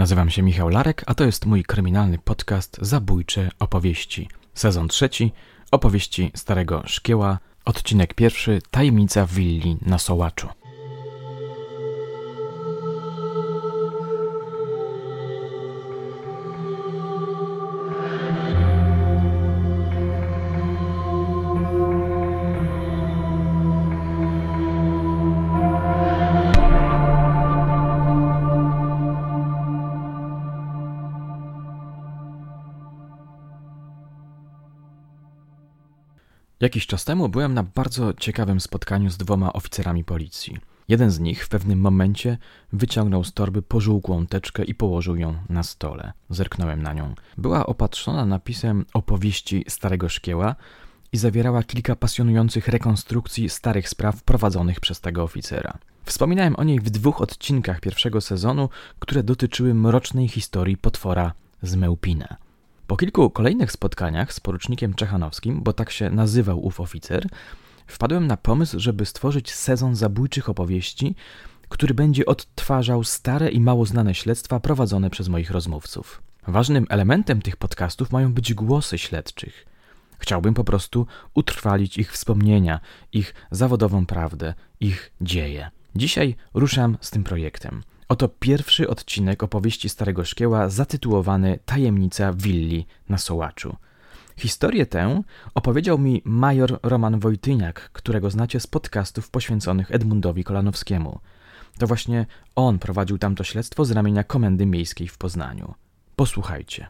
Nazywam się Michał Larek, a to jest mój kryminalny podcast Zabójcze opowieści. Sezon trzeci, opowieści Starego Szkieła, odcinek pierwszy, tajemnica willi na Sołaczu. Jakiś czas temu byłem na bardzo ciekawym spotkaniu z dwoma oficerami policji. Jeden z nich w pewnym momencie wyciągnął z torby pożółkłą teczkę i położył ją na stole. Zerknąłem na nią. Była opatrzona napisem opowieści Starego Szkieła i zawierała kilka pasjonujących rekonstrukcji starych spraw prowadzonych przez tego oficera. Wspominałem o niej w dwóch odcinkach pierwszego sezonu, które dotyczyły mrocznej historii potwora z Mełpina. Po kilku kolejnych spotkaniach z porucznikiem Czechanowskim, bo tak się nazywał ów oficer, wpadłem na pomysł, żeby stworzyć sezon zabójczych opowieści, który będzie odtwarzał stare i mało znane śledztwa prowadzone przez moich rozmówców. Ważnym elementem tych podcastów mają być głosy śledczych. Chciałbym po prostu utrwalić ich wspomnienia, ich zawodową prawdę, ich dzieje. Dzisiaj ruszam z tym projektem. Oto pierwszy odcinek opowieści Starego Szkieła zatytułowany Tajemnica willi na Sołaczu. Historię tę opowiedział mi major Roman Wojtyniak, którego znacie z podcastów poświęconych Edmundowi Kolanowskiemu. To właśnie on prowadził tamto śledztwo z ramienia Komendy Miejskiej w Poznaniu. Posłuchajcie.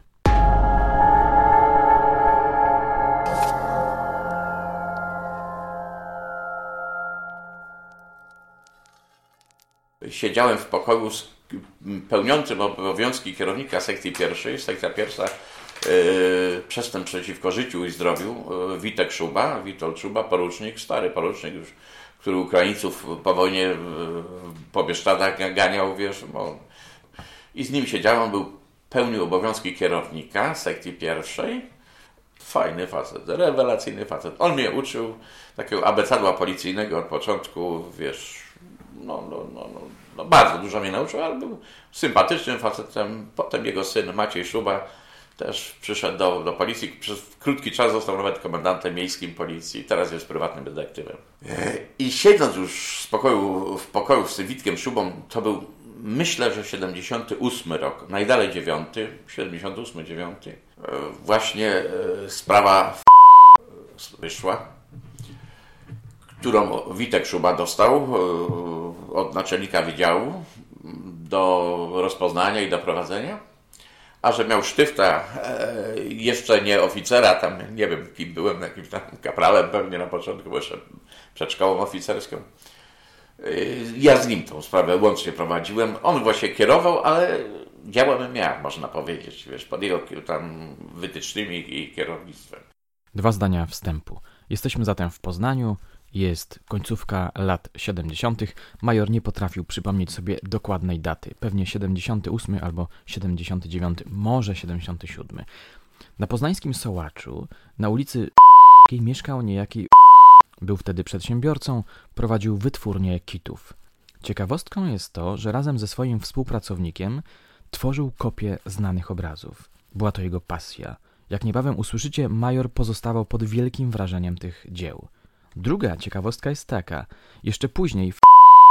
Siedziałem w pokoju z pełniącym obowiązki kierownika sekcji pierwszej, sekcja pierwsza yy, przestępstw przeciwko życiu i zdrowiu, yy, Witek Szuba, Witold Szuba, porucznik, stary porucznik już, który Ukraińców po wojnie yy, po Bieszczadach ganiał, wiesz, bo... i z nim siedziałem, był pełnił obowiązki kierownika sekcji pierwszej, fajny facet, rewelacyjny facet. On mnie uczył takiego abecadła policyjnego od początku, wiesz, no, no, no, no, no, bardzo dużo mnie nauczył, ale był sympatycznym facetem. Potem jego syn Maciej Szuba też przyszedł do, do policji. Przez krótki czas został nawet komendantem miejskim policji. Teraz jest prywatnym detektywem. I siedząc już w pokoju, w pokoju z Witkiem Szubą, to był myślę, że 78 rok, najdalej 9, 78, 9. Właśnie e, sprawa wyszła którą Witek Szuba dostał e, od naczelnika wydziału do rozpoznania i do prowadzenia, a że miał sztyfta e, jeszcze nie oficera, tam nie wiem kim byłem, jakimś tam kapralem pewnie na początku, bo jeszcze przed szkołą oficerską. E, ja z nim tą sprawę łącznie prowadziłem. On właśnie kierował, ale działałem ja, można powiedzieć, wiesz, pod jego tam wytycznymi i kierownictwem. Dwa zdania wstępu. Jesteśmy zatem w Poznaniu, jest końcówka lat 70. Major nie potrafił przypomnieć sobie dokładnej daty. Pewnie 78 albo 79, może 77. Na poznańskim Sołaczu, na ulicy mieszkał niejaki był wtedy przedsiębiorcą, prowadził wytwórnię kitów. Ciekawostką jest to, że razem ze swoim współpracownikiem tworzył kopie znanych obrazów. Była to jego pasja. Jak niebawem usłyszycie, major pozostawał pod wielkim wrażeniem tych dzieł. Druga ciekawostka jest taka. Jeszcze później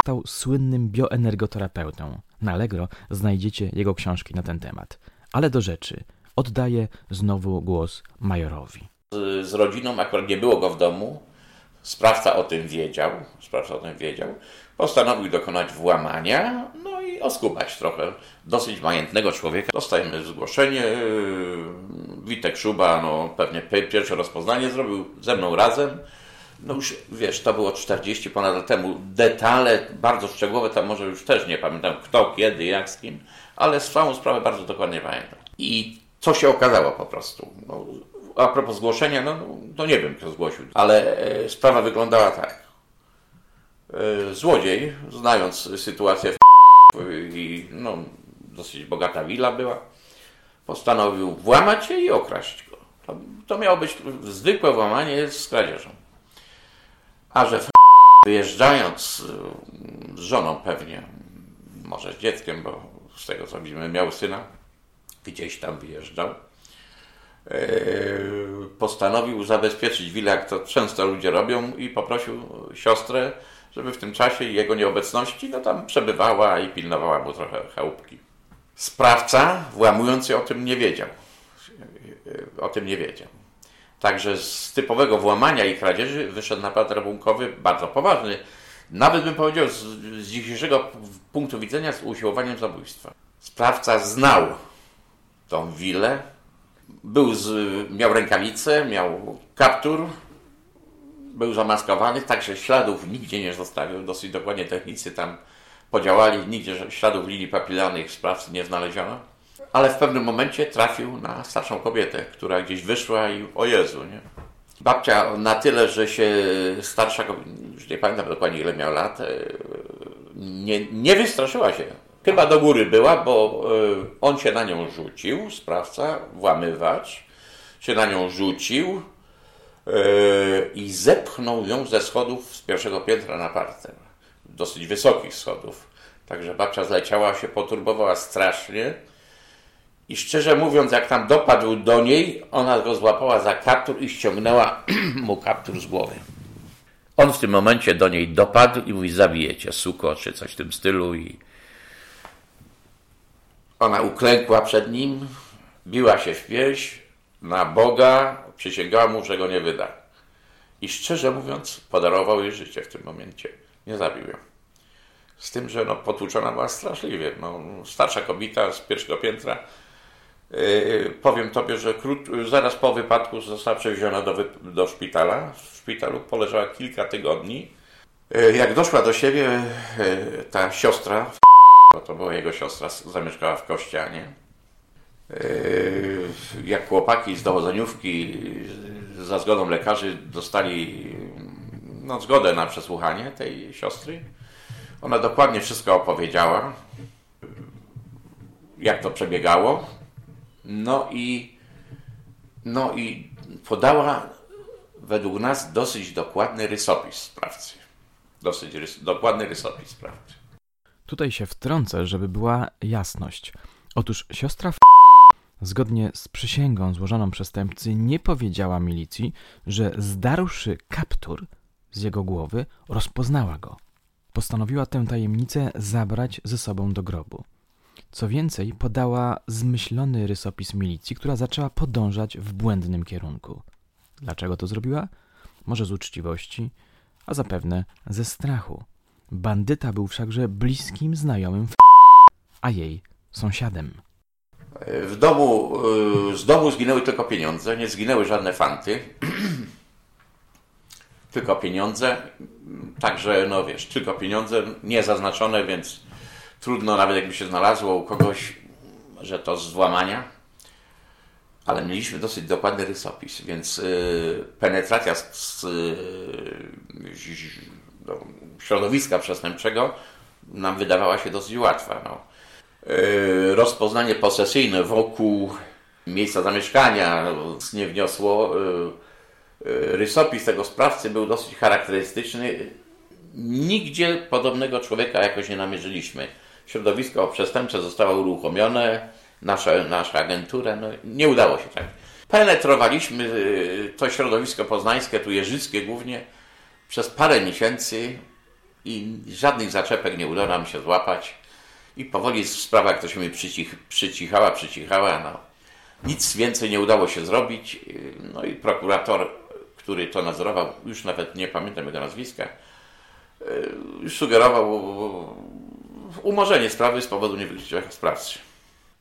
stał słynnym bioenergoterapeutą. Na Allegro znajdziecie jego książki na ten temat. Ale do rzeczy. Oddaję znowu głos majorowi. Z, z rodziną akurat nie było go w domu. Sprawca o tym wiedział. Sprawca o tym wiedział. Postanowił dokonać włamania, no i oskubać trochę dosyć majętnego człowieka. Dostajemy zgłoszenie. Witek Szuba, no pewnie pierwsze rozpoznanie zrobił ze mną razem no już wiesz, to było 40 ponad lat temu. Detale bardzo szczegółowe, tam może już też nie pamiętam kto, kiedy, jak, z kim, ale całą sprawę bardzo dokładnie pamiętam. I co się okazało po prostu? No, a propos zgłoszenia, no, no nie wiem kto zgłosił, ale e, sprawa wyglądała tak. E, złodziej, znając sytuację w i no, dosyć bogata willa była, postanowił włamać się i okraść go. To, to miało być zwykłe włamanie z kradzieżą. A że wyjeżdżając y, z żoną pewnie, może z dzieckiem, bo z tego co widzimy, miał syna, gdzieś tam wyjeżdżał. Postanowił zabezpieczyć willę, jak to często ludzie robią, i poprosił siostrę, żeby w tym czasie jego nieobecności no tam przebywała i pilnowała mu trochę chałupki. Sprawca, włamujący, o tym nie wiedział. O tym nie wiedział. Także z typowego włamania i kradzieży wyszedł napad rabunkowy bardzo poważny. Nawet bym powiedział z, z dzisiejszego punktu widzenia z usiłowaniem zabójstwa. Sprawca znał tą willę, był z, miał rękawice, miał kaptur, był zamaskowany, także śladów nigdzie nie zostawił. Dosyć dokładnie technicy tam podziałali, nigdzie śladów linii papilarnych sprawcy nie znaleziono. Ale w pewnym momencie trafił na starszą kobietę, która gdzieś wyszła i o Jezu, nie? Babcia na tyle, że się starsza kobieta, już nie pamiętam dokładnie ile miała lat, e, nie, nie wystraszyła się. Chyba do góry była, bo e, on się na nią rzucił, sprawca, włamywacz, się na nią rzucił, Yy, i zepchnął ją ze schodów z pierwszego piętra na parter. Dosyć wysokich schodów. Także babcia zleciała się, poturbowała strasznie. I szczerze mówiąc, jak tam dopadł do niej, ona go złapała za kaptur i ściągnęła mu kaptur z głowy. On w tym momencie do niej dopadł i mówi, zabijecie, suko, czy coś w tym stylu. I ona uklękła przed nim, biła się w pierś, na Boga, przysięgała mu, że go nie wyda. I szczerze mówiąc, podarował jej życie w tym momencie. Nie zabił ją. Z tym, że no, potłuczona była straszliwie. No, starsza kobieta z pierwszego piętra. Yy, powiem tobie, że krót, zaraz po wypadku została przewieziona do, do szpitala. W szpitalu poleżała kilka tygodni. Yy, jak doszła do siebie, yy, ta siostra, bo to była jego siostra, zamieszkała w Kościanie jak chłopaki z dowodzeniówki za zgodą lekarzy dostali no, zgodę na przesłuchanie tej siostry. Ona dokładnie wszystko opowiedziała, jak to przebiegało. No i, no i podała według nas dosyć dokładny rysopis sprawcy. Dosyć rys dokładny rysopis sprawcy. Tutaj się wtrącę, żeby była jasność. Otóż siostra Zgodnie z przysięgą złożoną przestępcy nie powiedziała milicji, że zdarłszy kaptur z jego głowy, rozpoznała go. Postanowiła tę tajemnicę zabrać ze sobą do grobu. Co więcej, podała zmyślony rysopis milicji, która zaczęła podążać w błędnym kierunku. Dlaczego to zrobiła? Może z uczciwości, a zapewne ze strachu. Bandyta był wszakże bliskim znajomym w a jej sąsiadem. W domu, y, z domu zginęły tylko pieniądze, nie zginęły żadne fanty. tylko pieniądze. Także, no wiesz, tylko pieniądze, nie zaznaczone, więc trudno nawet jakby się znalazło u kogoś, że to z włamania. Ale mieliśmy dosyć dokładny rysopis, więc y, penetracja z, z, z do środowiska przestępczego nam wydawała się dosyć łatwa. No. E, rozpoznanie posesyjne wokół miejsca zamieszkania nie wniosło. E, rysopis tego sprawcy był dosyć charakterystyczny. Nigdzie podobnego człowieka jakoś nie namierzyliśmy. Środowisko przestępcze zostało uruchomione, nasza, nasza agentura, no, nie udało się tak. Penetrowaliśmy to środowisko poznańskie, tu jeżyckie głównie, przez parę miesięcy i żadnych zaczepek nie udało nam się złapać. I powoli sprawa jak to się mi przycich, przycichała, przycichała. No. Nic więcej nie udało się zrobić. No i prokurator, który to nadzorował, już nawet nie pamiętam jego nazwiska, y, sugerował umorzenie sprawy z powodu niewykrycia sprawcy.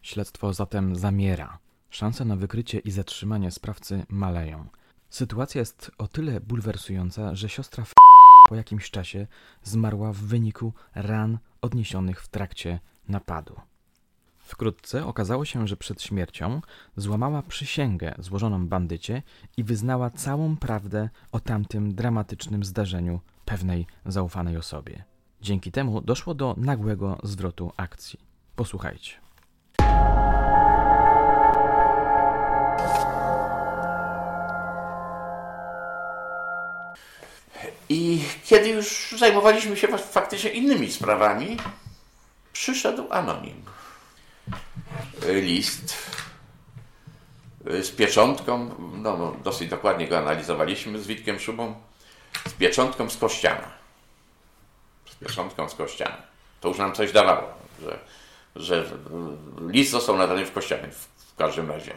Śledztwo zatem zamiera. Szanse na wykrycie i zatrzymanie sprawcy maleją. Sytuacja jest o tyle bulwersująca, że siostra w po jakimś czasie zmarła w wyniku ran odniesionych w trakcie napadu. Wkrótce okazało się, że przed śmiercią złamała przysięgę złożoną bandycie i wyznała całą prawdę o tamtym dramatycznym zdarzeniu pewnej zaufanej osobie. Dzięki temu doszło do nagłego zwrotu akcji. Posłuchajcie. I kiedy już zajmowaliśmy się faktycznie innymi sprawami, przyszedł anonim. list z pieczątką, no dosyć dokładnie go analizowaliśmy z Witkiem Szubą, z pieczątką z Kościana. Pieczątką z Kościana. To już nam coś dawało, że, że list został nadany w Kościanie w, w każdym razie.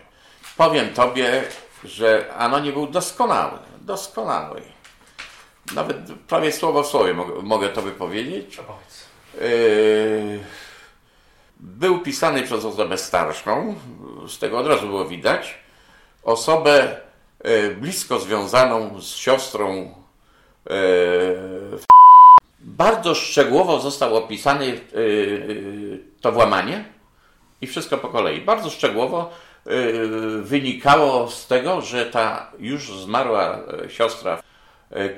Powiem Tobie, że Anonim był doskonały, doskonały. Nawet prawie słowo w słowie mogę, mogę to wypowiedzieć. Yy, był pisany przez osobę starszą, z tego od razu było widać. Osobę yy, blisko związaną z siostrą. Yy, bardzo szczegółowo został opisany to włamanie i wszystko po kolei. Bardzo szczegółowo wynikało z tego, że ta już zmarła siostra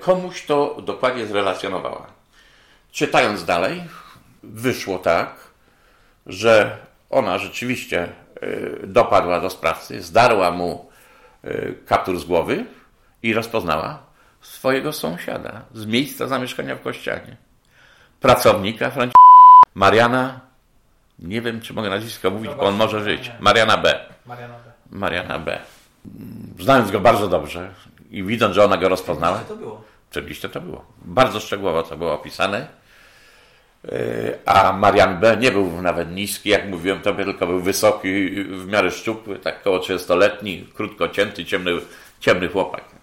komuś to dokładnie zrelacjonowała. Czytając dalej, wyszło tak, że ona rzeczywiście y, dopadła do sprawcy, zdarła mu y, kaptur z głowy i rozpoznała swojego sąsiada z miejsca zamieszkania w Kościanie. Pracownika Franci... Mariana, nie wiem czy mogę nazwisko mówić, bo on może żyć. Mariana B. Mariana B. Mariana B. Znając go bardzo dobrze i widząc, że ona go rozpoznała. Co to było? Oczywiście to było. Bardzo szczegółowo to było opisane. A Marian B. nie był nawet niski, jak mówiłem tobie, tylko był wysoki, w miarę szczupły, tak około 30-letni, krótko cięty, ciemny, ciemny chłopak.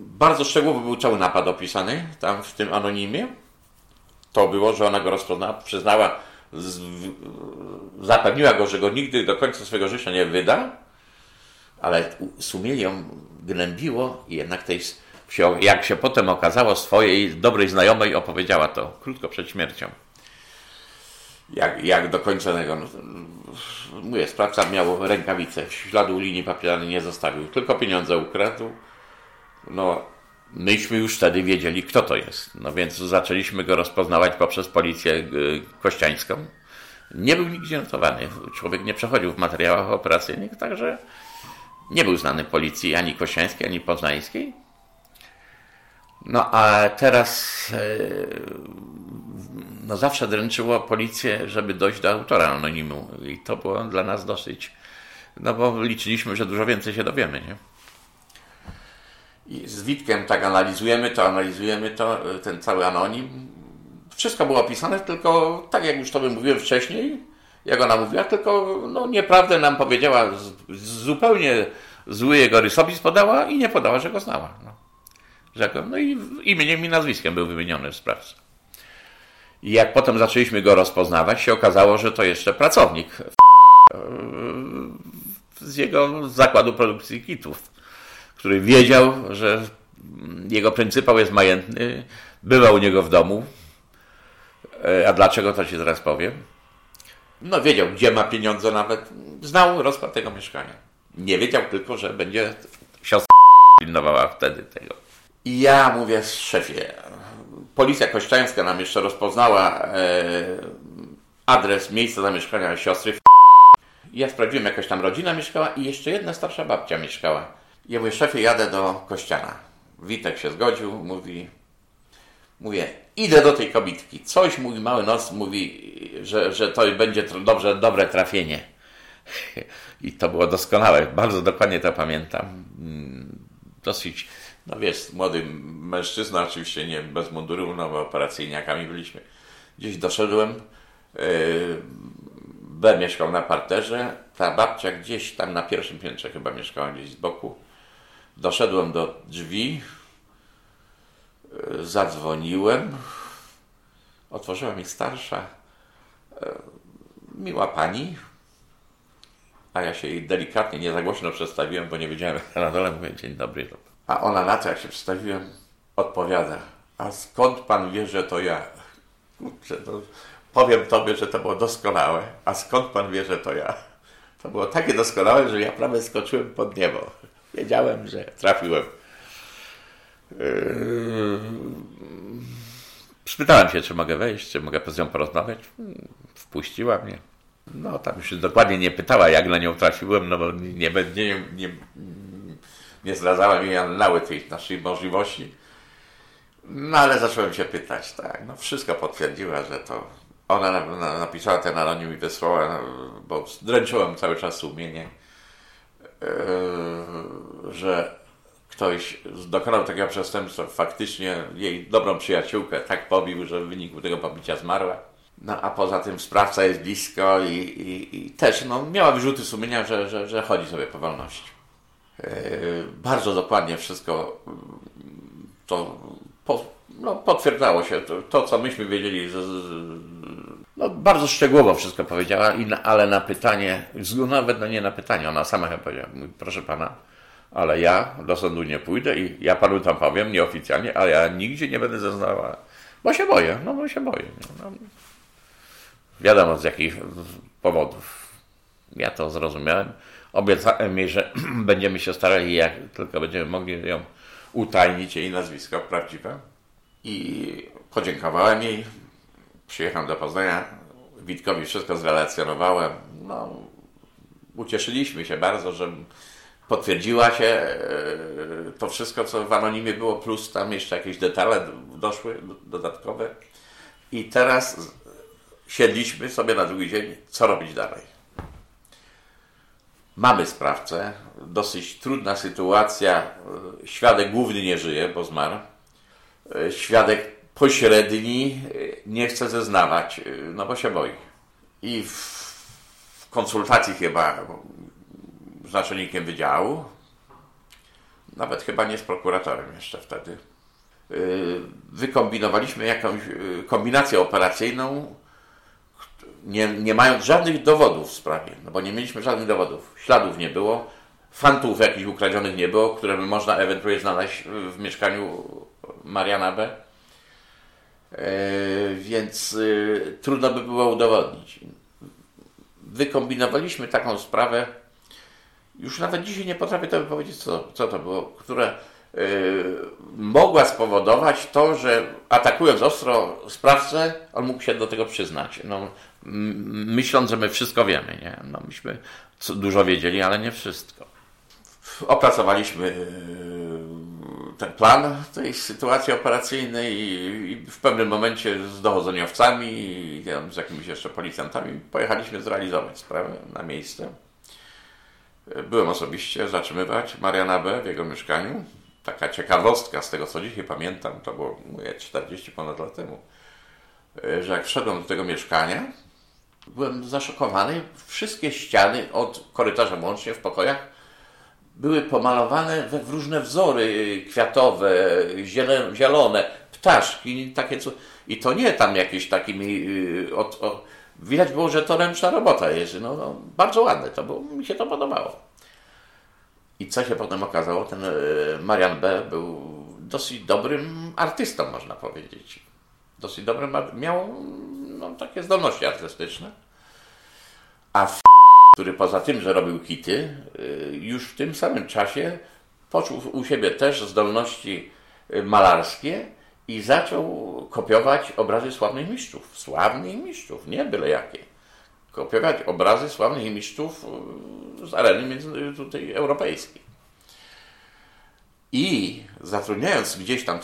Bardzo szczegółowo był cały napad opisany tam w tym anonimie. To było, że ona go rozpoznała, przyznała, z, zapewniła go, że go nigdy do końca swojego życia nie wyda, ale sumienie ją gnębiło i jednak tej, jak się potem okazało, swojej dobrej znajomej opowiedziała to krótko przed śmiercią jak, jak dokończonego. No, mówię, sprawca miał rękawice, śladu linii papierowej nie zostawił, tylko pieniądze ukradł. No, myśmy już wtedy wiedzieli, kto to jest. No więc zaczęliśmy go rozpoznawać poprzez policję y, kościańską. Nie był nigdzie notowany. Człowiek nie przechodził w materiałach operacyjnych, także nie był znany policji ani kościańskiej, ani poznańskiej. No a teraz y, no zawsze dręczyło policję, żeby dojść do autora anonimu. I to było dla nas dosyć, no bo liczyliśmy, że dużo więcej się dowiemy, nie? I z Witkiem tak analizujemy to, analizujemy to, ten cały anonim. Wszystko było opisane, tylko tak jak już to mówiłem wcześniej, jak ona mówiła, tylko no, nieprawdę nam powiedziała, z, zupełnie zły jego rysopis podała i nie podała, że go znała. No. Że no i imieniem i nazwiskiem był wymieniony sprawca. I jak potem zaczęliśmy go rozpoznawać, się okazało, że to jeszcze pracownik z jego zakładu produkcji kitów, który wiedział, że jego pryncypał jest majętny, bywał u niego w domu. E, a dlaczego to ci zaraz powiem? No wiedział, gdzie ma pieniądze nawet. Znał rozkład tego mieszkania. Nie wiedział tylko, że będzie siostra pilnowała wtedy tego. I ja mówię, szefie, policja kościańska nam jeszcze rozpoznała e, adres miejsca zamieszkania siostry. Ja sprawdziłem, jakaś tam rodzina mieszkała i jeszcze jedna starsza babcia mieszkała. Ja mówię, szefie, jadę do Kościana. Witek się zgodził, mówi, mówię, idę do tej kobitki. Coś mój mały nos mówi, że, że to będzie dobrze, dobre trafienie. I to było doskonałe, bardzo dokładnie to pamiętam. Mm, dosyć no wiesz, młody mężczyzna, oczywiście nie bez munduru, no bo operacyjniakami byliśmy. Gdzieś doszedłem, yy, B mieszkał na parterze, ta babcia gdzieś tam na pierwszym piętrze chyba mieszkała gdzieś z boku. Doszedłem do drzwi, yy, zadzwoniłem, otworzyła mi starsza, yy, miła pani, a ja się jej delikatnie, nie za głośno przedstawiłem, bo nie wiedziałem, na dole mówię, dzień dobry, a ona na to, jak się przedstawiłem, odpowiada, a skąd pan wie, że to ja? Kurczę, to powiem tobie, że to było doskonałe. A skąd pan wie, że to ja? To było takie doskonałe, że ja prawie skoczyłem pod niebo. Wiedziałem, że trafiłem. Yy... Spytałem się, czy mogę wejść, czy mogę z nią porozmawiać. Wpuściła mnie. No, tam już dokładnie nie pytała, jak na nią trafiłem, no bo nie, nie, nie, nie zdradzałem jej nały tej naszej możliwości. No ale zacząłem się pytać, tak, no wszystko potwierdziła, że to ona na, na, napisała ten anonim i wysłała, bo dręczyłem cały czas sumienie, że ktoś dokonał takiego przestępstwa, faktycznie jej dobrą przyjaciółkę tak pobił, że w wyniku tego pobicia zmarła. No a poza tym sprawca jest blisko i, i, i też no, miała wyrzuty sumienia, że, że, że chodzi sobie po wolności. Yy, bardzo dokładnie wszystko to po, no, potwierdzało się. To, to, co myśmy wiedzieli, z, no, bardzo szczegółowo wszystko powiedziała, ale na pytanie, nawet no nie na pytanie, ona sama chyba powiedziała, proszę pana, ale ja do sądu nie pójdę i ja panu tam powiem nieoficjalnie, ale ja nigdzie nie będę zeznawała, bo się boję, no bo się boję. No, wiadomo z jakich powodów. Ja to zrozumiałem. Obiecałem jej, że będziemy się starali, jak tylko będziemy mogli ją utajnić, jej nazwisko prawdziwe. I podziękowałem jej. Przyjechałem do Poznania. Witkowi wszystko zrelacjonowałem. No, ucieszyliśmy się bardzo, że potwierdziła się e, to wszystko, co w anonimie było, plus tam jeszcze jakieś detale doszły dodatkowe. I teraz siedliśmy sobie na drugi dzień, co robić dalej. Mamy sprawcę, dosyć trudna sytuacja. Świadek główny nie żyje, bo zmarł. Świadek pośredni nie chce zeznawać, no bo się boi. I w konsultacji chyba z naczelnikiem wydziału, nawet chyba nie z prokuratorem jeszcze wtedy, wykombinowaliśmy jakąś kombinację operacyjną, nie, nie mając żadnych dowodów w sprawie, no bo nie mieliśmy żadnych dowodów, śladów nie było, fantów jakichś ukradzionych nie było, które można ewentualnie znaleźć w mieszkaniu Mariana B. Yy, więc yy, trudno by było udowodnić. Wykombinowaliśmy taką sprawę, już nawet dzisiaj nie potrafię to powiedzieć, co, co to było, które yy, mogła spowodować to, że atakując ostro sprawcę, on mógł się do tego przyznać. No, myśląc, że my wszystko wiemy. Nie? No, myśmy dużo wiedzieli, ale nie wszystko. Opracowaliśmy e, ten plan tej sytuacji operacyjnej i w pewnym momencie z dochodzeniowcami i z jakimiś jeszcze policjantami pojechaliśmy zrealizować sprawę na miejsce. Byłem osobiście zatrzymywać Mariana B. w jego mieszkaniu. Taka ciekawostka z tego, co dzisiaj pamiętam, to było mówię, 40 ponad lat temu, e, że jak wszedłem do tego mieszkania, byłem zaszokowany. Wszystkie ściany, od korytarza łącznie w pokojach, były pomalowane w różne wzory kwiatowe, zielone, zielone ptaszki, takie co. I to nie tam jakieś takimi. Y, od, od, widać było, że to ręczna robota jest. No, no, bardzo ładne to było, mi się to podobało. I co się potem okazało, ten y, Marian B. był dosyć dobrym artystą, można powiedzieć. Dosyć dobrym, miał no, takie zdolności artystyczne. A. który poza tym, że robił hity, y, już w tym samym czasie poczuł u siebie też zdolności y, malarskie i zaczął kopiować obrazy sławnych mistrzów. Sławnych mistrzów, nie byle jakie. Kopiować obrazy sławnych mistrzów y, z areny między, tutaj europejskiej. I zatrudniając gdzieś tam,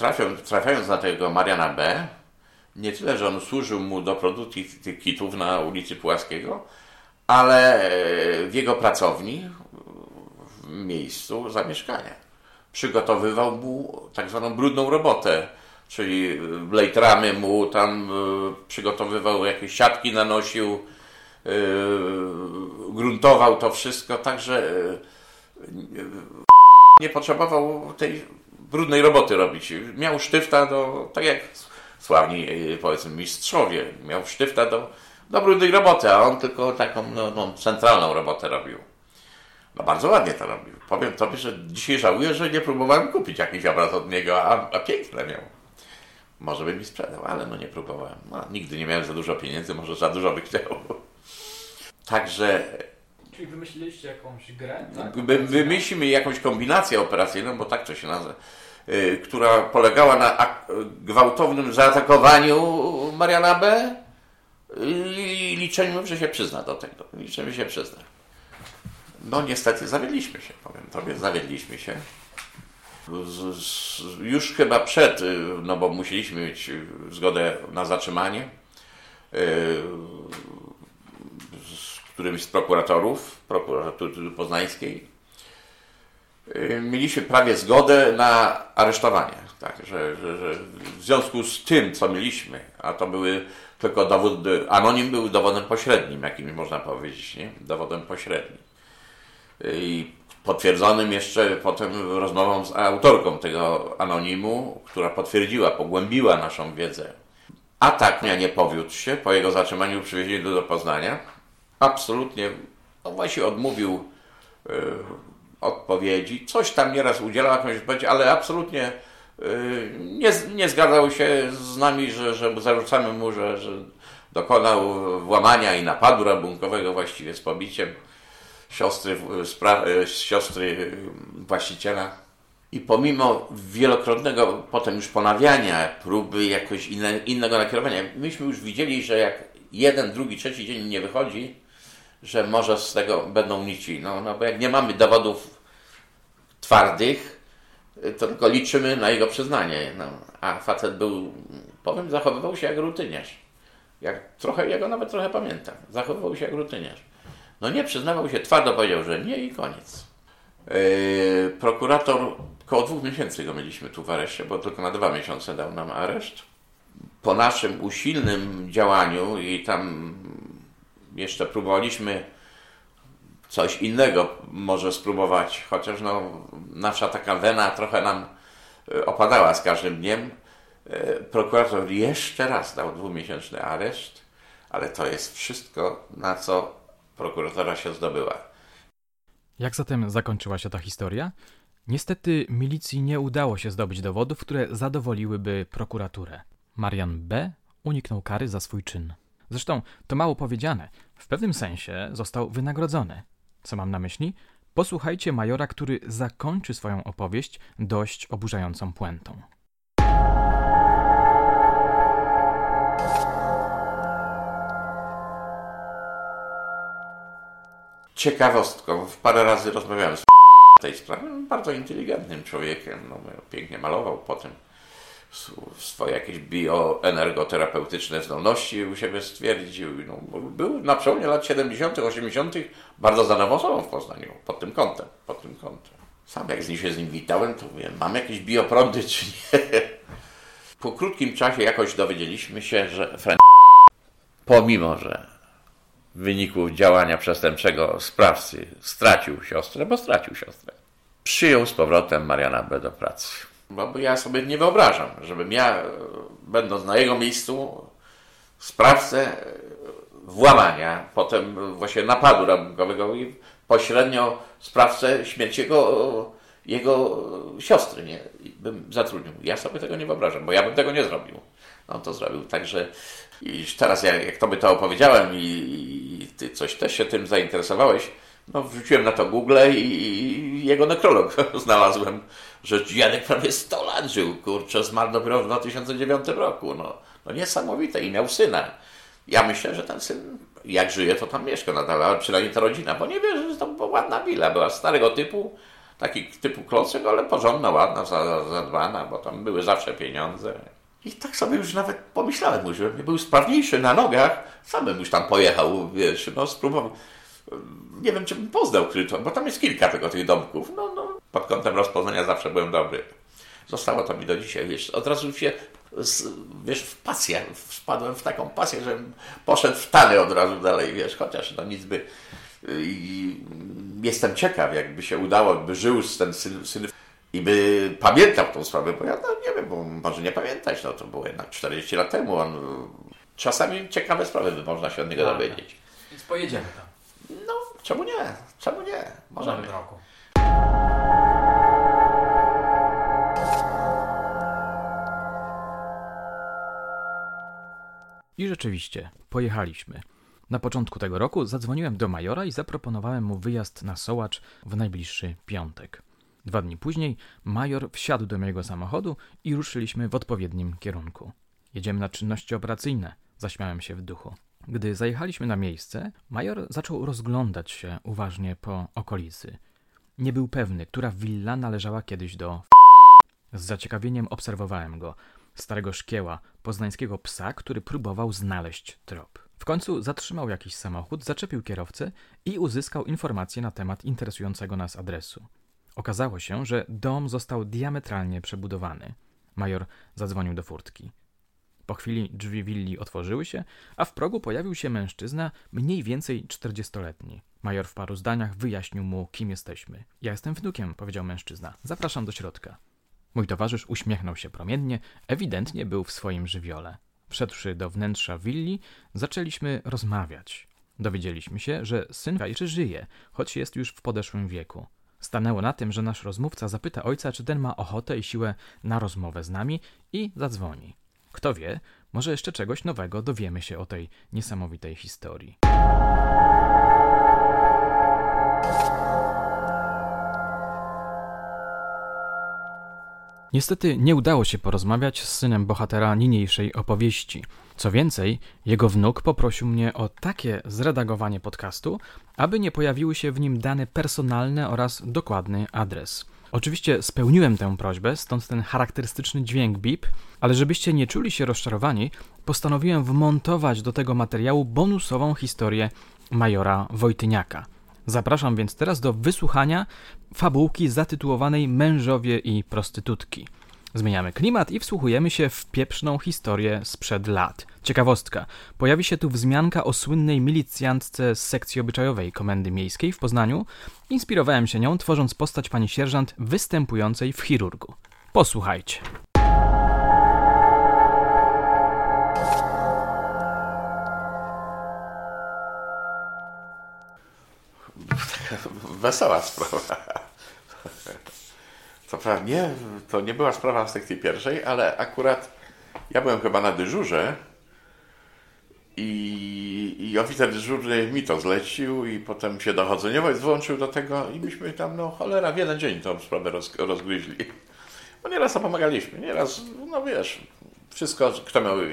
trafiając, na tego Mariana B., nie tyle, że on służył mu do produkcji tych kitów na ulicy Pułaskiego, ale w jego pracowni, w miejscu zamieszkania. Przygotowywał mu tak zwaną brudną robotę, czyli lejtramy mu tam e, przygotowywał jakieś siatki, nanosił, e, gruntował to wszystko, także e, nie potrzebował tej brudnej roboty robić. Miał sztyfta do, tak jak sławni powiedzmy mistrzowie, miał sztyfta do do brudnej roboty, a on tylko taką no, no, centralną robotę robił. No bardzo ładnie to robił. Powiem tobie, że dzisiaj żałuję, że nie próbowałem kupić jakiś obraz od niego, a, a piękne miał. Może by mi sprzedał, ale no nie próbowałem. No, nigdy nie miałem za dużo pieniędzy, może za dużo by chciał. Także... Czyli wymyśliliście jakąś grę? Tak? Wy, wymyślimy jakąś kombinację operacyjną, bo tak to się nazywa, yy, która polegała na gwałtownym zaatakowaniu Mariana B., i liczymy, że się przyzna do tego. Liczymy, że się przyzna. No niestety zawiedliśmy się, powiem tobie, zawiedliśmy się. Z, z, już chyba przed, no bo musieliśmy mieć zgodę na zatrzymanie, z którymś z prokuratorów prokuratury poznańskiej. Mieliśmy prawie zgodę na aresztowanie. Tak, że, że, że w związku z tym, co mieliśmy, a to były tylko dowody, anonim był dowodem pośrednim, jakim można powiedzieć, nie? dowodem pośrednim. I potwierdzonym jeszcze potem rozmową z autorką tego anonimu, która potwierdziła, pogłębiła naszą wiedzę. Atak mnie nie powiódł się, po jego zatrzymaniu przywieźli do Poznania. Absolutnie, no właśnie odmówił y, odpowiedzi. Coś tam nieraz udzielał jakąś odpowiedź, ale absolutnie y, nie, nie zgadzał się z nami, że, że zarzucamy mu, że, że dokonał włamania i napadu rabunkowego właściwie z pobiciem siostry, spra- siostry właściciela. I pomimo wielokrotnego potem już ponawiania, próby jakoś inne, innego nakierowania, myśmy już widzieli, że jak jeden, drugi, trzeci dzień nie wychodzi, że może z tego będą nici. No, no bo jak nie mamy dowodów twardych, tylko liczymy na jego przyznanie. No, a facet był, powiem, zachowywał się jak rutyniarz. Jak trochę, ja go nawet trochę pamiętam. Zachowywał się jak rutyniarz. No nie, przyznawał się, twardo powiedział, że nie i koniec. Yy, prokurator, około dwóch miesięcy go mieliśmy tu w areszcie, bo tylko na dwa miesiące dał nam areszt. Po naszym usilnym działaniu i tam jeszcze próbowaliśmy coś innego może spróbować, chociaż no, nasza taka wena trochę nam e, opadała z każdym dniem. E, prokurator jeszcze raz dał dwumiesięczny areszt, ale to jest wszystko, na co prokuratora się zdobyła. Jak zatem zakończyła się ta historia? Niestety milicji nie udało się zdobyć dowodów, które zadowoliłyby prokuraturę. Marian B. uniknął kary za swój czyn. Zresztą to mało powiedziane. W pewnym sensie został wynagrodzony. Co mam na myśli? Posłuchajcie majora, który zakończy swoją opowieść dość oburzającą puentą. Ciekawostką, parę razy rozmawiałem z tej sprawie, bardzo inteligentnym człowiekiem, no, pięknie malował potem swoje jakieś bioenergoterapeutyczne zdolności u siebie stwierdził. No, był na przełomie lat 70., 80. bardzo znaną osobą w Poznaniu pod tym kątem. Pod tym kątem. Sam jak się z nim witałem, to mówię, mam jakieś bioprądy czy nie? Po krótkim czasie jakoś dowiedzieliśmy się, że Frank pomimo, że w wyniku działania przestępczego sprawcy stracił siostrę, bo stracił siostrę, przyjął z powrotem Mariana B. do pracy. Bo ja sobie nie wyobrażam, żebym ja, będąc na jego miejscu, sprawcę włamania, potem właśnie napadu rabunkowego i pośrednio sprawcę śmierci jego, jego siostry, nie? Bym zatrudnił. Ja sobie tego nie wyobrażam, bo ja bym tego nie zrobił. On to zrobił. Także i teraz jak, jak to by to opowiedziałem i, i ty coś też się tym zainteresowałeś, no, wrzuciłem na to Google i, i jego nekrolog znalazłem, że Janek prawie 100 lat żył, kurczę, zmarł dopiero w 2009 roku. No, no niesamowite i miał syna. Ja myślę, że ten syn, jak żyje, to tam mieszka nadal, ale przynajmniej ta rodzina, bo nie wierzę, że to była ładna willa, była starego typu, taki typu klocek, ale porządna, ładna, zadbana, bo tam były zawsze pieniądze. I tak sobie już nawet pomyślałem, że był sprawniejszy na nogach, sam bym już tam pojechał, wiesz, no spróbował nie wiem, czy bym poznał Kryton, bo tam jest kilka tego tych domków. No, no, pod kątem rozpoznania zawsze byłem dobry. Zostało to mi do dzisiaj, wiesz, od razu się, wiesz, w pasję, wpadłem w taką pasję, że poszedł w tany od razu dalej, wiesz, chociaż no nic by... I jestem ciekaw, jakby się udało, by żył z ten syn, syn i by pamiętał tą sprawę, bo ja no, nie wiem, bo może nie pamiętać, no to było jednak 40 lat temu. On, czasami ciekawe sprawy by można się od niego tak. dowiedzieć. Więc pojedziemy tam. Czemu nie? Czemu nie? Możemy. roku. I rzeczywiście, pojechaliśmy. Na początku tego roku zadzwoniłem do majora i zaproponowałem mu wyjazd na Sołacz w najbliższy piątek. Dwa dni później major wsiadł do mojego samochodu i ruszyliśmy w odpowiednim kierunku. Jedziemy na czynności operacyjne, zaśmiałem się w duchu. Gdy zajechaliśmy na miejsce, major zaczął rozglądać się uważnie po okolicy. Nie był pewny, która willa należała kiedyś do. Z zaciekawieniem obserwowałem go. starego szkieła, poznańskiego psa, który próbował znaleźć trop. W końcu zatrzymał jakiś samochód, zaczepił kierowcę i uzyskał informacje na temat interesującego nas adresu. Okazało się, że dom został diametralnie przebudowany. Major zadzwonił do furtki. Po chwili drzwi willi otworzyły się, a w progu pojawił się mężczyzna mniej więcej czterdziestoletni. Major w paru zdaniach wyjaśnił mu, kim jesteśmy. Ja jestem wnukiem, powiedział mężczyzna. Zapraszam do środka. Mój towarzysz uśmiechnął się promiennie, ewidentnie był w swoim żywiole. Wszedłszy do wnętrza willi, zaczęliśmy rozmawiać. Dowiedzieliśmy się, że syn jeszcze żyje, choć jest już w podeszłym wieku. Stanęło na tym, że nasz rozmówca zapyta ojca, czy ten ma ochotę i siłę na rozmowę z nami i zadzwoni. Kto wie, może jeszcze czegoś nowego dowiemy się o tej niesamowitej historii. Niestety nie udało się porozmawiać z synem bohatera niniejszej opowieści. Co więcej, jego wnuk poprosił mnie o takie zredagowanie podcastu, aby nie pojawiły się w nim dane personalne oraz dokładny adres. Oczywiście spełniłem tę prośbę, stąd ten charakterystyczny dźwięk bip, ale żebyście nie czuli się rozczarowani, postanowiłem wmontować do tego materiału bonusową historię majora Wojtyniaka. Zapraszam więc teraz do wysłuchania fabułki zatytułowanej Mężowie i prostytutki. Zmieniamy klimat i wsłuchujemy się w pieprzną historię sprzed lat. Ciekawostka. Pojawi się tu wzmianka o słynnej milicjantce z sekcji obyczajowej Komendy Miejskiej w Poznaniu. Inspirowałem się nią, tworząc postać pani sierżant występującej w chirurgu. Posłuchajcie. Wesoła sprawa. To prawda, nie, to nie była sprawa w sekcji pierwszej, ale akurat ja byłem chyba na dyżurze i, i oficer dyżurny mi to zlecił i potem się dochodzeniowość włączył do tego i myśmy tam, no cholera, w jeden dzień tą sprawę roz, rozgryźli. Bo nieraz to pomagaliśmy, nieraz, no wiesz, wszystko, kto miał, e,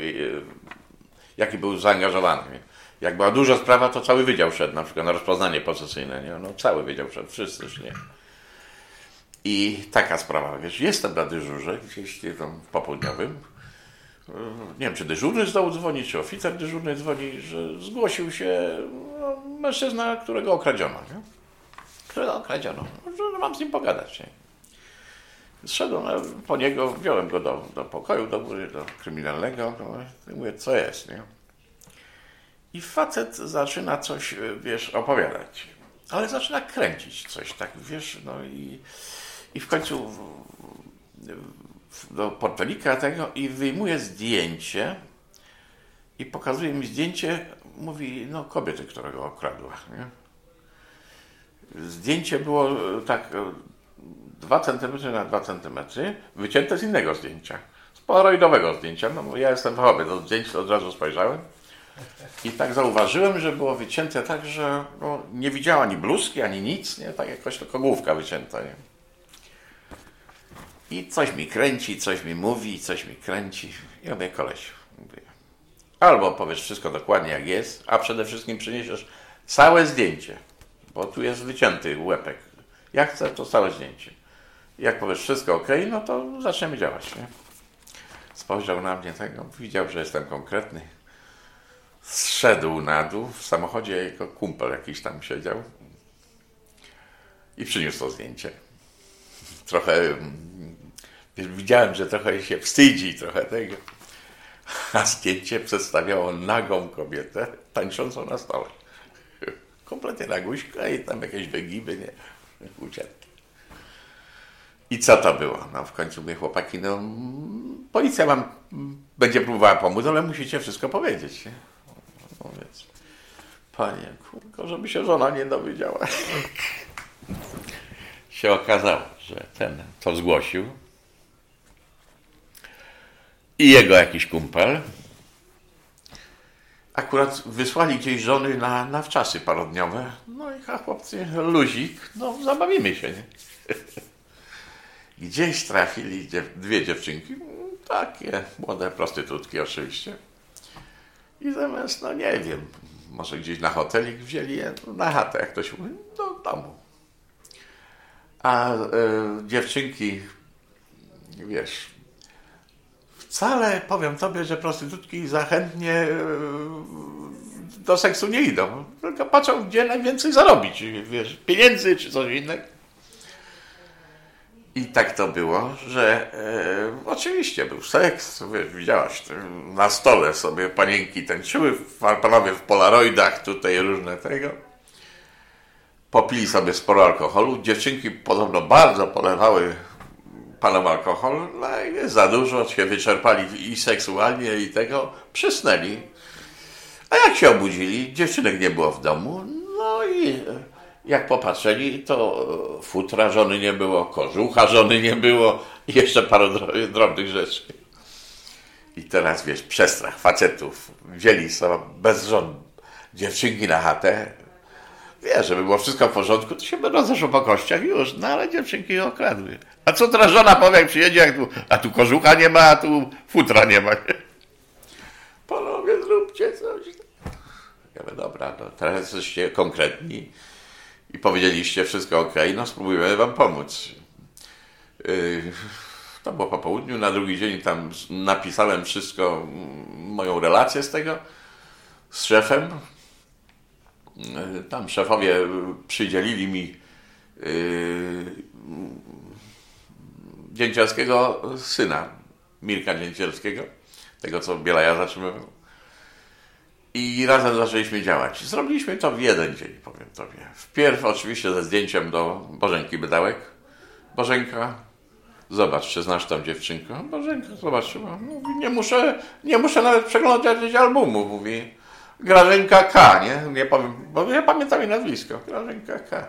jaki był zaangażowany. Jak była duża sprawa, to cały wydział szedł, na przykład na rozpoznanie posesyjne, nie? No, cały wydział szedł, wszyscy nie. I taka sprawa, wiesz, jestem na dyżurze, gdzieś tam w popołudniowym. Nie wiem, czy dyżurny zdał dzwonić, czy oficer dyżurny dzwoni, że zgłosił się no, mężczyzna, którego okradziono. Nie? Którego okradziono. Że mam z nim pogadać. Nie? Zszedłem po niego, wziąłem go do, do pokoju, do do kryminalnego. I mówię, co jest, nie? I facet zaczyna coś, wiesz, opowiadać. Ale zaczyna kręcić coś, tak, wiesz, no i i w końcu do portfelika tego i wyjmuje zdjęcie i pokazuje mi zdjęcie, mówi, no kobiety, którego okradła. Nie? Zdjęcie było tak 2 cm na 2 cm, wycięte z innego zdjęcia, z polaroidowego zdjęcia, no ja jestem fachowy, do zdjęć od razu spojrzałem i tak zauważyłem, że było wycięte tak, że no, nie widziała ani bluzki, ani nic, nie? tak jakoś tylko główka wycięta. Nie? I coś mi kręci, coś mi mówi, coś mi kręci. I mówię, koleś, mówię, albo powiesz wszystko dokładnie jak jest, a przede wszystkim przyniesiesz całe zdjęcie, bo tu jest wycięty łepek. Jak chcę, to całe zdjęcie. Jak powiesz wszystko ok, no to zaczniemy działać. Nie? Spojrzał na mnie tego, widział, że jestem konkretny. Zszedł na dół, w samochodzie jego kumpel jakiś tam siedział i przyniósł to zdjęcie. Trochę Widziałem, że trochę się wstydzi, trochę tego. A zdjęcie przedstawiało nagą kobietę tańczącą na stole. Kompletnie naguśka i tam jakieś wygiby, nie? Ucięte. I co to było? No w końcu mówię, chłopaki, no policja wam będzie próbowała pomóc, ale musicie wszystko powiedzieć. Nie? No więc, panie, kurko, żeby się żona nie dowiedziała. się okazało, że ten to zgłosił, i jego jakiś kumpel. Akurat wysłali gdzieś żony na, na wczasy parodniowe. No i chłopcy, luzik, no zabawimy się. Nie? Gdzieś trafili dwie dziewczynki, takie młode prostytutki oczywiście. I zamiast, no nie wiem, może gdzieś na hotelik wzięli je na chatę, jak to się mówi, do domu. A y, dziewczynki, wiesz, wcale, powiem tobie, że prostytutki zachętnie e, do seksu nie idą. Tylko patrzą, gdzie najwięcej zarobić, wiesz, pieniędzy czy coś innego. I tak to było, że e, oczywiście był seks, wiesz, widziałaś na stole sobie panienki tańczyły, panowie w polaroidach, tutaj różne tego. Popili sobie sporo alkoholu. Dziewczynki podobno bardzo polewały panom alkohol, no i za dużo się wyczerpali i seksualnie i tego, przysnęli. A jak się obudzili, dziewczynek nie było w domu, no i jak popatrzyli, to futra żony nie było, kożucha żony nie było i jeszcze parę drobnych rzeczy. I teraz wiesz, przestrach facetów. Wzięli sobie bez żon dziewczynki na chatę. Wiesz, żeby było wszystko w porządku, to się rozeszło po kościach już, no ale dziewczynki okradły. A co teraz żona powie, jak przyjedzie, jak tu, a tu kożucha nie ma, a tu futra nie ma. Panowie, zróbcie coś. Ja mówię, dobra, no, teraz jesteście konkretni i powiedzieliście wszystko ok, no spróbujemy wam pomóc. Yy, to było po południu, na drugi dzień tam napisałem wszystko, moją relację z tego, z szefem. Yy, tam szefowie przydzielili mi yy, Dzięcielskiego syna, Mirka Dzięcielskiego, tego co Bielaja zatrzymywał. I razem zaczęliśmy działać. Zrobiliśmy to w jeden dzień, powiem Tobie. Wpierw oczywiście ze zdjęciem do Bożenki Bydałek. Bożenka, zobacz, czy znasz tam dziewczynkę. Bożenka zobaczyła. Mówi, nie muszę, nie muszę nawet przeglądać albumu, mówi. Grażynka K, nie? Nie powiem, bo ja pamiętam jej nazwisko. Grażynka K.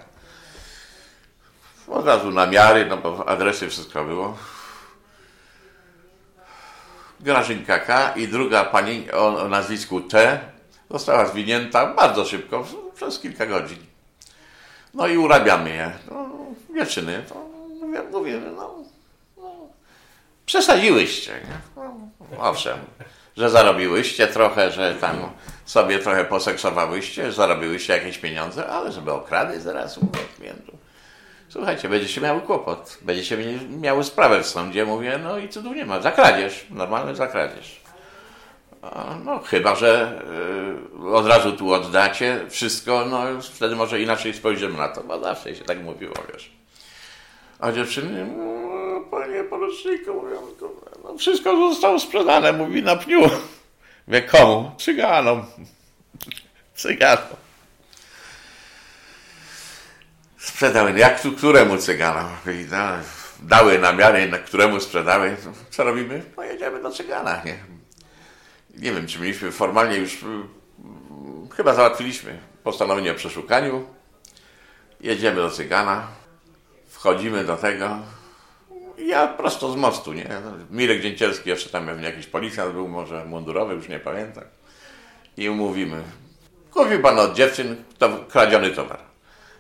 Od razu namiary, no bo adresy wszystko było. Grażynka K i druga pani o, o nazwisku T została zwinięta bardzo szybko, przez kilka godzin. No i urabiamy je. No, dziewczyny, to mówię, mówię no, no, przesadziłyście. Nie? No, owszem, że zarobiłyście trochę, że tam sobie trochę poseksowałyście, zarobiłyście jakieś pieniądze, ale żeby okrady zaraz u klientów. Słuchajcie, będziecie miały kłopot, będziecie miały sprawę w sądzie, mówię, no i cudów nie ma, zakradziesz, normalny zakradziesz. No, chyba, że y, od razu tu oddacie wszystko, no wtedy może inaczej spojrzymy na to, bo zawsze się tak mówiło, wiesz. A dziewczyny, no, panie poruczniku, mówią, no, wszystko zostało sprzedane, mówi na pniu. Wie komu? Cyganom. Cyganom. Sprzedały, jak tu, któremu cyganom? Dały namiary, na któremu sprzedały. Co robimy? No jedziemy do cygana, nie? nie wiem, czy mieliśmy formalnie już, y, chyba załatwiliśmy postanowienie o przeszukaniu. Jedziemy do Cygana, wchodzimy do tego. Ja prosto z mostu, nie? Mirek Dzięcielski, jeszcze tam pewnie jakiś policjant był, może mundurowy, już nie pamiętam. I umówimy. Kupił pan od dziewczyn to kradziony towar.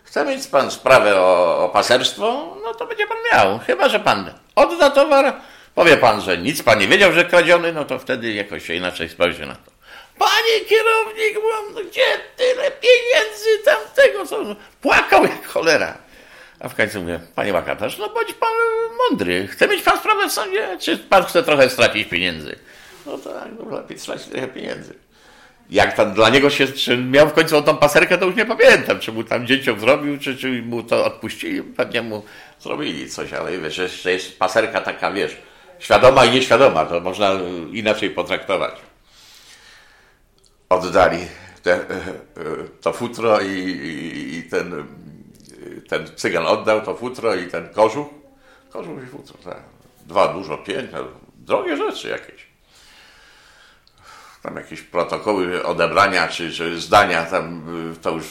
Chce mieć pan sprawę o, o paserstwo? No to będzie pan miał. Chyba, że pan odda towar, Powie pan, że nic pan nie wiedział, że kradziony, no to wtedy jakoś się inaczej spojrzy na to. Panie kierownik, mam, no gdzie tyle pieniędzy tamtego, co... Płakał jak cholera. A w końcu mówię, panie makatarz, no bądź pan mądry. Chce mieć pan sprawę w sądzie, czy pan chce trochę stracić pieniędzy? No tak, no lepiej stracić trochę pieniędzy. Jak tam dla niego się, czy miał w końcu tą paserkę, to już nie pamiętam, czy mu tam dzieciom zrobił, czy, czy mu to odpuścili, pewnie mu zrobili coś, ale wiesz, jeszcze jest paserka taka, wiesz, świadoma i nieświadoma, to można inaczej potraktować. Oddali te, e, e, to futro i, i, i, ten, ten cygan oddał to futro i ten kożuch. Kożuch i futro, tak. Dwa dużo piękne, drogie rzeczy jakieś. Tam jakieś protokoły odebrania czy, czy zdania, tam to już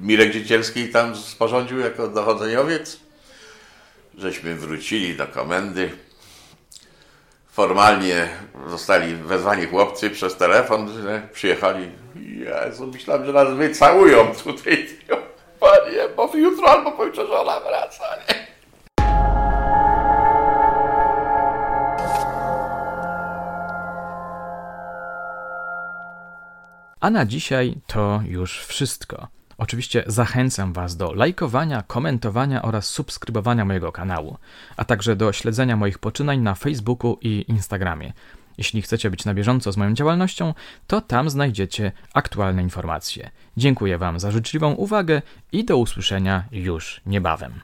Mirek Dziecielski tam sporządził jako dochodzeniowiec. Żeśmy wrócili do komendy formalnie zostali wezwani chłopcy przez telefon, że przyjechali. Jezu, myślałem, że nas wycałują tutaj. Panie, bo jutro albo pojutrze żona wraca, nie? A na dzisiaj to już wszystko. Oczywiście zachęcam Was do lajkowania, komentowania oraz subskrybowania mojego kanału, a także do śledzenia moich poczynań na Facebooku i Instagramie. Jeśli chcecie być na bieżąco z moją działalnością, to tam znajdziecie aktualne informacje. Dziękuję Wam za życzliwą uwagę i do usłyszenia już niebawem.